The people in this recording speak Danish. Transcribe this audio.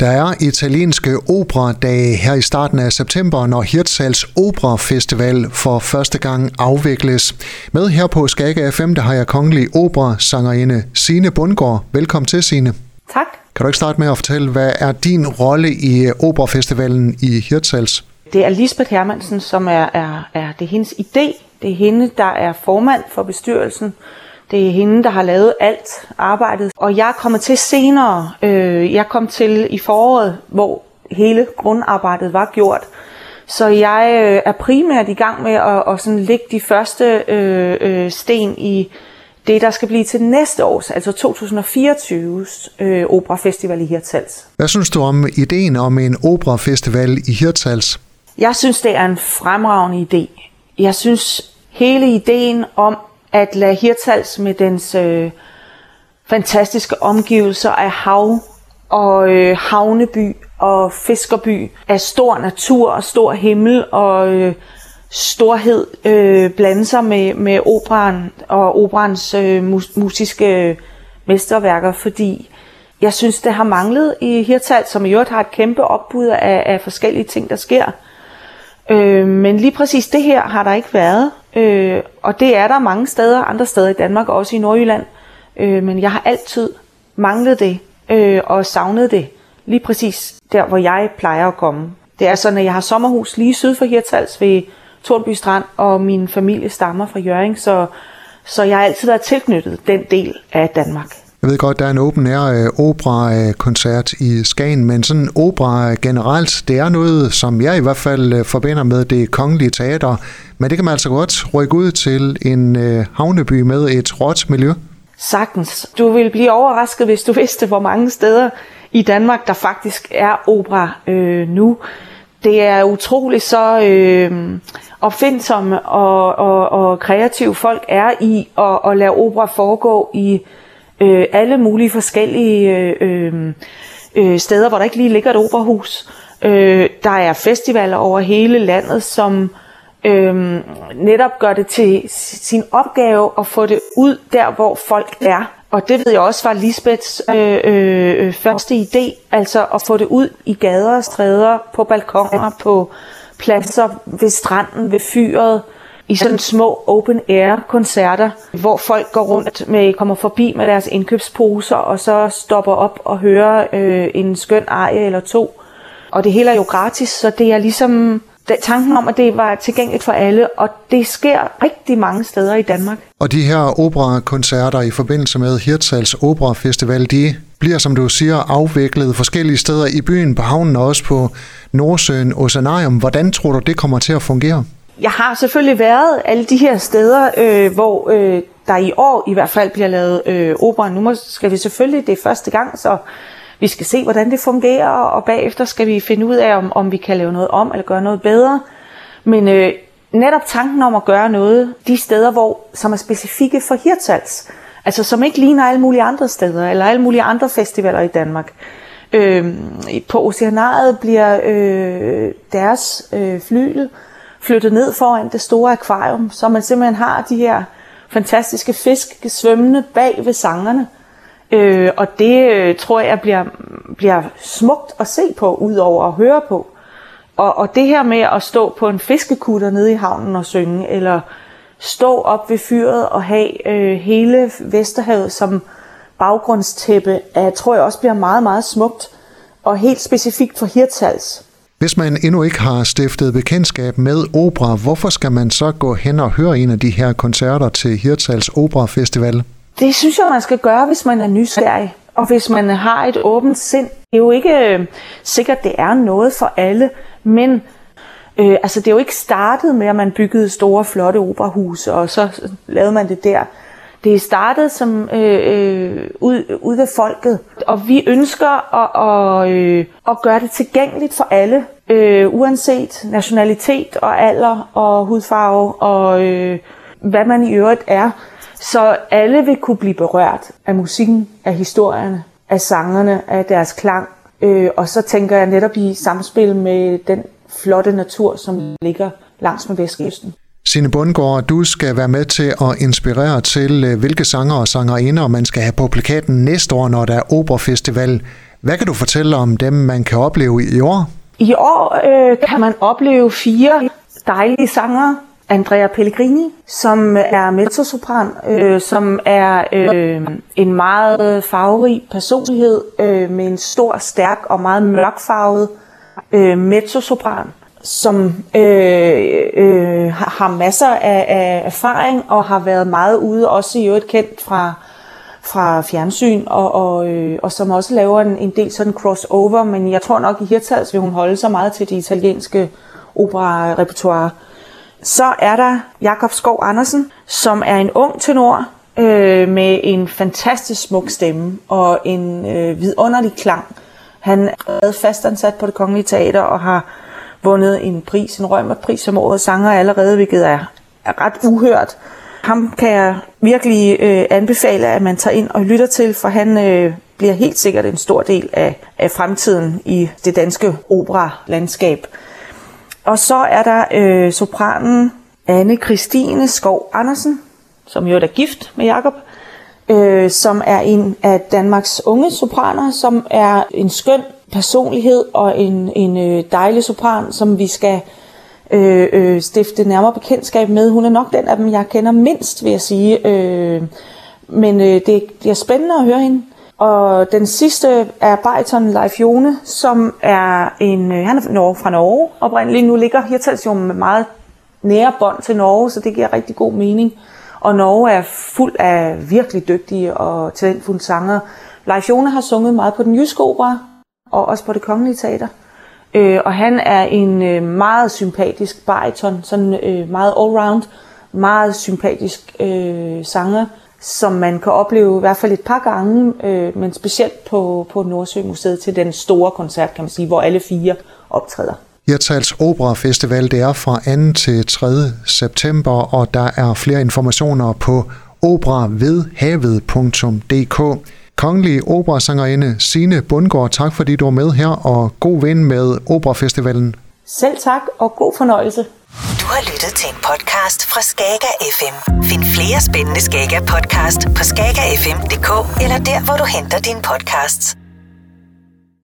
Der er italienske operadage her i starten af september, når Hirtshals Opera Festival for første gang afvikles. Med her på Skagge FM, der har jeg kongelig opera sangerinde Sine Bundgaard. Velkommen til, Sine. Tak. Kan du ikke starte med at fortælle, hvad er din rolle i Operafestivalen i Hirtshals? Det er Lisbeth Hermansen, som er, er, er det er hendes idé. Det er hende, der er formand for bestyrelsen. Det er hende, der har lavet alt arbejdet. Og jeg er kommet til senere. Øh, jeg kom til i foråret, hvor hele grundarbejdet var gjort. Så jeg øh, er primært i gang med at, at sådan lægge de første øh, øh, sten i det, der skal blive til næste års, altså 2024's øh, operafestival i Hirtshals. Hvad synes du om ideen om en operafestival i Hirtshals? Jeg synes, det er en fremragende idé. Jeg synes, hele ideen om at lade Hirtals med dens øh, fantastiske omgivelser af hav og øh, havneby og fiskerby af stor natur og stor himmel og øh, storhed øh, blande sig med, med operan og operans øh, mus- musiske øh, mesterværker, fordi jeg synes, det har manglet i Hirtshals, som i øvrigt har et kæmpe opbud af, af forskellige ting, der sker. Øh, men lige præcis det her har der ikke været. Øh, og det er der mange steder, andre steder i Danmark, også i Nordjylland. Øh, men jeg har altid manglet det øh, og savnet det. Lige præcis der, hvor jeg plejer at komme. Det er sådan, at jeg har sommerhus lige syd for Hirtals ved Tornby Strand, og min familie stammer fra Jøring, så, så jeg har altid været tilknyttet den del af Danmark. Jeg ved godt, der er en open air øh, opera-koncert i Skagen, men sådan opera generelt, det er noget, som jeg i hvert fald øh, forbinder med det kongelige teater. Men det kan man altså godt rykke ud til en øh, havneby med et råt miljø. Sagtens. Du vil blive overrasket, hvis du vidste, hvor mange steder i Danmark, der faktisk er opera øh, nu. Det er utroligt så øh, opfindsomme og, og, og kreative folk er i at, at lade opera foregå i øh, Øh, alle mulige forskellige øh, øh, øh, steder, hvor der ikke lige ligger et operahus. Øh, der er festivaler over hele landet, som øh, netop gør det til sin opgave at få det ud der, hvor folk er. Og det ved jeg også var Lisbeths øh, øh, første idé, altså at få det ud i gader og stræder, på balkoner, på pladser ved stranden, ved fyret, i sådan små open air koncerter, hvor folk går rundt med, kommer forbi med deres indkøbsposer, og så stopper op og hører øh, en skøn arie eller to. Og det hele er jo gratis, så det er ligesom tanken om, at det var tilgængeligt for alle, og det sker rigtig mange steder i Danmark. Og de her operakoncerter i forbindelse med Hirtshals Opera Festival, de bliver, som du siger, afviklet forskellige steder i byen, på havnen og også på Nordsøen Oceanarium. Hvordan tror du, det kommer til at fungere? Jeg har selvfølgelig været alle de her steder, øh, hvor øh, der i år i hvert fald bliver lavet øh, opera. Nu skal vi selvfølgelig, det er første gang, så vi skal se, hvordan det fungerer, og bagefter skal vi finde ud af, om, om vi kan lave noget om eller gøre noget bedre. Men øh, netop tanken om at gøre noget de steder, hvor, som er specifikke for Hirtals, altså som ikke ligner alle mulige andre steder, eller alle mulige andre festivaler i Danmark. Øh, på Oceanaret bliver øh, deres øh, flygel flyttet ned foran det store akvarium, så man simpelthen har de her fantastiske fisk svømmende bag ved sangerne. Øh, og det øh, tror jeg bliver, bliver smukt at se på, udover at høre på. Og, og det her med at stå på en fiskekutter nede i havnen og synge, eller stå op ved fyret og have øh, hele Vesterhavet som baggrundstæppe, er, tror jeg også bliver meget, meget smukt. Og helt specifikt for Hirtals. Hvis man endnu ikke har stiftet bekendtskab med opera, hvorfor skal man så gå hen og høre en af de her koncerter til Hirtals Opera Festival? Det synes jeg, man skal gøre, hvis man er nysgerrig. Og hvis man har et åbent sind. Det er jo ikke øh, sikkert, det er noget for alle, men øh, altså, det er jo ikke startet med, at man byggede store, flotte operahuse, og så lavede man det der. Det er startet som øh, øh, ud, ud ved folket, og vi ønsker at, og, øh, at gøre det tilgængeligt for alle, øh, uanset nationalitet og alder og hudfarve og øh, hvad man i øvrigt er. Så alle vil kunne blive berørt af musikken, af historierne, af sangerne, af deres klang. Øh, og så tænker jeg netop i samspil med den flotte natur, som ligger langs med Vestkysten. Sine Bundgaard, du skal være med til at inspirere til, øh, hvilke sanger og sangerinder man skal have på plakaten næste år, når der er Operafestival. Hvad kan du fortælle om dem, man kan opleve i år? I år øh, kan man opleve fire dejlige sangere. Andrea Pellegrini, som er mezzosopran, øh, som er øh, en meget farverig personlighed øh, med en stor, stærk og meget mørkfarvet øh, mezzosopran, som øh, øh, har masser af, af erfaring og har været meget ude, også i øvrigt kendt fra fra fjernsyn, og, og, øh, og som også laver en, en del sådan crossover, men jeg tror nok i Hirtals vil hun holde sig meget til det italienske opera-repertoire. Så er der Jakob Skov Andersen, som er en ung tenor øh, med en fantastisk smuk stemme og en øh, vidunderlig klang. Han er fastansat på det Kongelige Teater og har vundet en pris, en Rømerpris som årets sanger allerede, hvilket er, er ret uhørt. Ham kan jeg virkelig øh, anbefale, at man tager ind og lytter til, for han øh, bliver helt sikkert en stor del af, af fremtiden i det danske operalandskab. Og så er der øh, sopranen Anne Christine Skov Andersen, som jo er gift med Jakob, øh, som er en af Danmarks unge sopraner, som er en skøn personlighed og en, en øh, dejlig sopran, som vi skal øh, øh, stifte nærmere bekendtskab med. Hun er nok den af dem, jeg kender mindst, vil jeg sige. Øh, men øh, det, det er spændende at høre hende. Og den sidste er Bariton Leif Jone, som er en, øh, han er fra Norge oprindeligt. Nu ligger Hirtals jo med meget nære bånd til Norge, så det giver rigtig god mening. Og Norge er fuld af virkelig dygtige og talentfulde sanger. Leif Jone har sunget meget på den jyske opera, og også på det kongelige teater. Øh, og han er en øh, meget sympatisk bariton, sådan øh, meget allround, meget sympatisk øh, sanger, som man kan opleve i hvert fald et par gange, øh, men specielt på, på Nordsømuseet til den store koncert, kan man sige, hvor alle fire optræder. Hirtals Opera Festival det er fra 2. til 3. september, og der er flere informationer på operavedhavet.dk. Kongelige operasangerinde Sine Bundgaard, tak fordi du var med her, og god ven med Operafestivalen. Selv tak, og god fornøjelse. Du har lyttet til en podcast fra Skager FM. Find flere spændende Skager podcast på skagerfm.dk eller der, hvor du henter dine podcasts.